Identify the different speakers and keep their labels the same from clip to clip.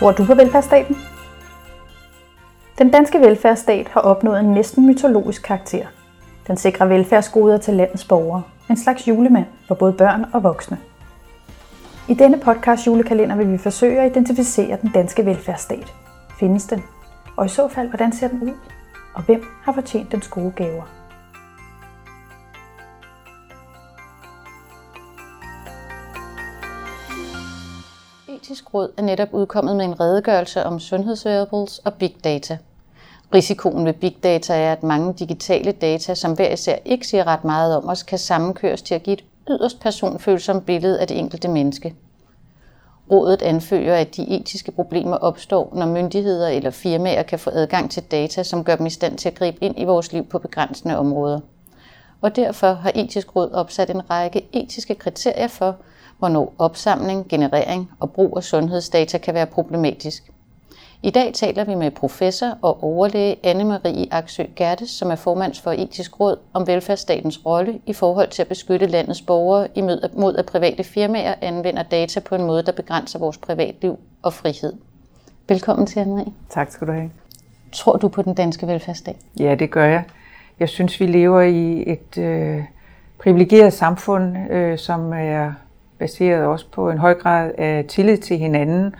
Speaker 1: Tror du på velfærdsstaten? Den danske velfærdsstat har opnået en næsten mytologisk karakter. Den sikrer velfærdsgoder til landets borgere. En slags julemand for både børn og voksne. I denne podcast julekalender vil vi forsøge at identificere den danske velfærdsstat. Findes den? Og i så fald, hvordan ser den ud? Og hvem har fortjent dens gode gaver?
Speaker 2: Etisk Råd er netop udkommet med en redegørelse om sundhedsvariables og big data. Risikoen ved big data er, at mange digitale data, som hver især ikke siger ret meget om os, kan sammenkøres til at give et yderst personfølsomt billede af det enkelte menneske. Rådet anfører, at de etiske problemer opstår, når myndigheder eller firmaer kan få adgang til data, som gør dem i stand til at gribe ind i vores liv på begrænsende områder. Og derfor har Etisk Råd opsat en række etiske kriterier for, hvornår opsamling, generering og brug af sundhedsdata kan være problematisk. I dag taler vi med professor og overlæge Anne-Marie Aksø Gertes, som er formand for Etisk Råd om velfærdsstatens rolle i forhold til at beskytte landets borgere imod at private firmaer anvender data på en måde, der begrænser vores privatliv og frihed. Velkommen til, Anne-Marie.
Speaker 3: Tak skal du have.
Speaker 2: Tror du på den danske velfærdsstat?
Speaker 3: Ja, det gør jeg. Jeg synes, vi lever i et øh, privilegeret samfund, øh, som er baseret også på en høj grad af tillid til hinanden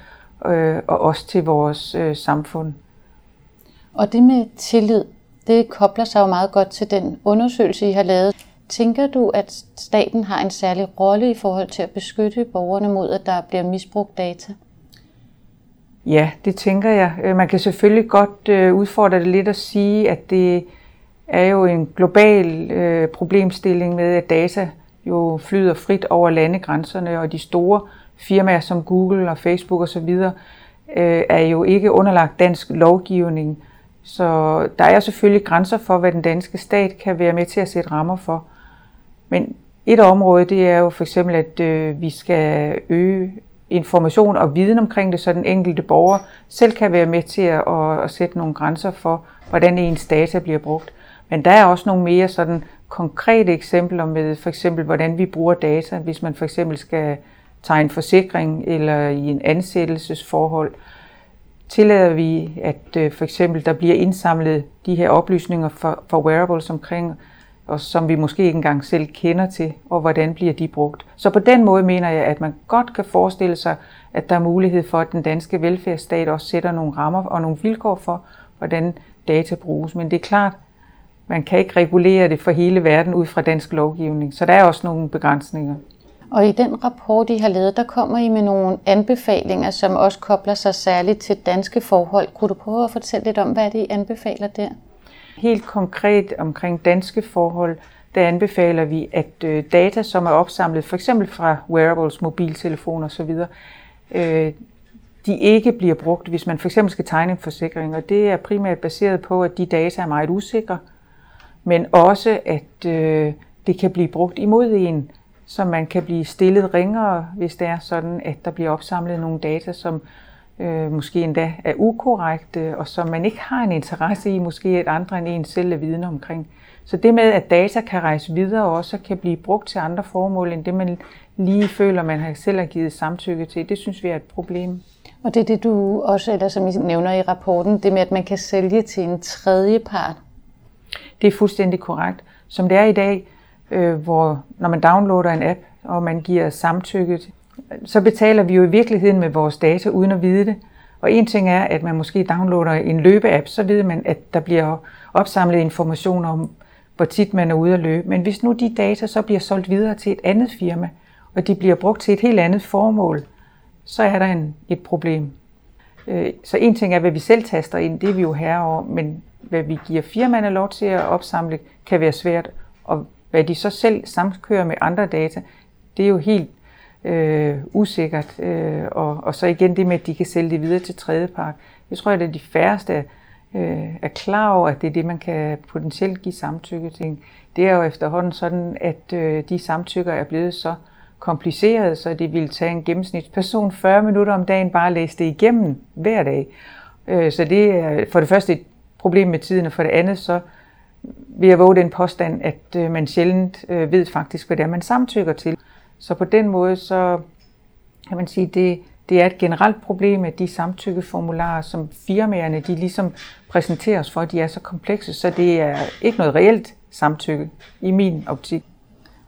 Speaker 3: øh, og også til vores øh, samfund.
Speaker 2: Og det med tillid, det kobler sig jo meget godt til den undersøgelse, I har lavet. Tænker du, at staten har en særlig rolle i forhold til at beskytte borgerne mod, at der bliver misbrugt data?
Speaker 3: Ja, det tænker jeg. Øh, man kan selvfølgelig godt øh, udfordre det lidt og sige, at det er jo en global øh, problemstilling med, at data jo flyder frit over landegrænserne, og de store firmaer som Google og Facebook osv. Øh, er jo ikke underlagt dansk lovgivning. Så der er selvfølgelig grænser for, hvad den danske stat kan være med til at sætte rammer for. Men et område, det er jo for eksempel, at øh, vi skal øge information og viden omkring det, så den enkelte borger selv kan være med til at, at, at sætte nogle grænser for, hvordan ens data bliver brugt. Men der er også nogle mere sådan konkrete eksempler med for eksempel, hvordan vi bruger data, hvis man for eksempel skal tegne forsikring eller i en ansættelsesforhold. Tillader vi, at øh, for eksempel der bliver indsamlet de her oplysninger for, for wearables omkring og som vi måske ikke engang selv kender til, og hvordan bliver de brugt. Så på den måde mener jeg, at man godt kan forestille sig, at der er mulighed for, at den danske velfærdsstat også sætter nogle rammer og nogle vilkår for, hvordan data bruges. Men det er klart, man kan ikke regulere det for hele verden ud fra dansk lovgivning, så der er også nogle begrænsninger.
Speaker 2: Og i den rapport, I har lavet, der kommer I med nogle anbefalinger, som også kobler sig særligt til danske forhold. Kunne du prøve at fortælle lidt om, hvad det I anbefaler der?
Speaker 3: Helt konkret omkring danske forhold, der anbefaler vi, at øh, data, som er opsamlet for eksempel fra wearables, mobiltelefoner osv., øh, de ikke bliver brugt, hvis man for eksempel skal tegne en forsikring. Og det er primært baseret på, at de data er meget usikre, men også at øh, det kan blive brugt imod en, så man kan blive stillet ringere, hvis det er sådan, at der bliver opsamlet nogle data, som øh, måske endda er ukorrekte, og som man ikke har en interesse i, måske at andre end en selv er vidne omkring. Så det med, at data kan rejse videre og også kan blive brugt til andre formål, end det man lige føler, man selv har givet samtykke til, det synes vi er et problem.
Speaker 2: Og det er det, du også, eller som I nævner i rapporten, det med, at man kan sælge til en tredje part.
Speaker 3: Det er fuldstændig korrekt. Som det er i dag, øh, hvor når man downloader en app, og man giver samtykket, så betaler vi jo i virkeligheden med vores data uden at vide det. Og en ting er, at man måske downloader en løbeapp, så ved man, at der bliver opsamlet information om, hvor tit man er ude at løbe. Men hvis nu de data så bliver solgt videre til et andet firma, og de bliver brugt til et helt andet formål, så er der en, et problem. Øh, så en ting er, hvad vi selv taster ind, det er vi jo herover, men hvad vi giver firmaerne lov til at opsamle, kan være svært. Og hvad de så selv samkører med andre data, det er jo helt øh, usikkert. Øh, og, og så igen det med, at de kan sælge det videre til tredjepart. Jeg tror, at det er de færreste øh, er klar over, at det er det, man kan potentielt give samtykke til. Det er jo efterhånden sådan, at øh, de samtykker er blevet så kompliceret, så det ville tage en gennemsnitsperson 40 minutter om dagen bare at læse det igennem hver dag. Øh, så det er for det første et problem med tiden, og for det andet så vil jeg våge den påstand, at øh, man sjældent øh, ved faktisk, hvad det er, man samtykker til. Så på den måde, så kan man sige, det, det er et generelt problem, at de samtykkeformularer, som firmaerne de ligesom præsenteres for, de er så komplekse, så det er ikke noget reelt samtykke i min optik.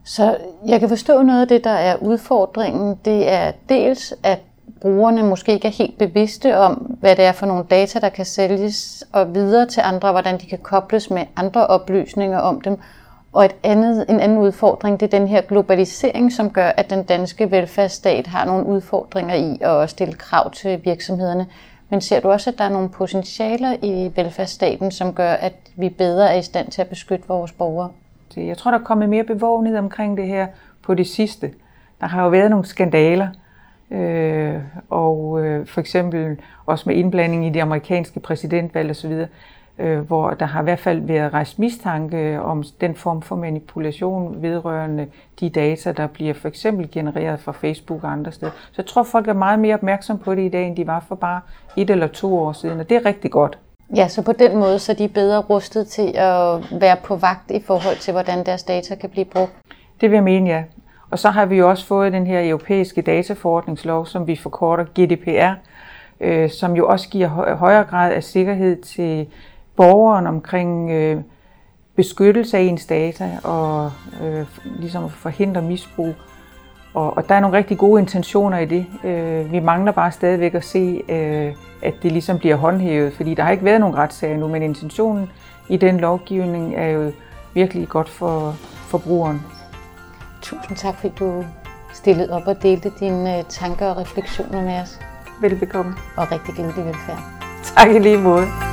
Speaker 2: Så jeg kan forstå noget af det, der er udfordringen. Det er dels, at brugerne måske ikke er helt bevidste om, hvad det er for nogle data, der kan sælges og videre til andre, hvordan de kan kobles med andre oplysninger om dem. Og et andet, en anden udfordring, det er den her globalisering, som gør, at den danske velfærdsstat har nogle udfordringer i at stille krav til virksomhederne. Men ser du også, at der er nogle potentialer i velfærdsstaten, som gør, at vi bedre er i stand til at beskytte vores borgere?
Speaker 3: Jeg tror, der er kommet mere bevågenhed omkring det her på det sidste. Der har jo været nogle skandaler, øh, og øh, for eksempel også med indblanding i det amerikanske præsidentvalg osv., øh, hvor der har i hvert fald været rejst mistanke om den form for manipulation vedrørende de data, der bliver for eksempel genereret fra Facebook og andre steder. Så jeg tror, folk er meget mere opmærksom på det i dag, end de var for bare et eller to år siden, og det er rigtig godt.
Speaker 2: Ja, så på den måde så er de bedre rustet til at være på vagt i forhold til, hvordan deres data kan blive brugt.
Speaker 3: Det vil jeg mene, ja. Og så har vi jo også fået den her europæiske dataforordningslov, som vi forkorter GDPR, øh, som jo også giver højere grad af sikkerhed til borgeren omkring øh, beskyttelse af ens data og øh, ligesom forhindre misbrug. Og, og der er nogle rigtig gode intentioner i det. Øh, vi mangler bare stadigvæk at se, øh, at det ligesom bliver håndhævet, fordi der har ikke været nogen retssager nu, men intentionen i den lovgivning er jo virkelig godt for forbrugeren.
Speaker 2: Tusind tak, fordi du stillede op og delte dine øh, tanker og refleksioner med os.
Speaker 3: Velbekomme.
Speaker 2: Og rigtig glædelig velfærd.
Speaker 3: Tak i lige måde.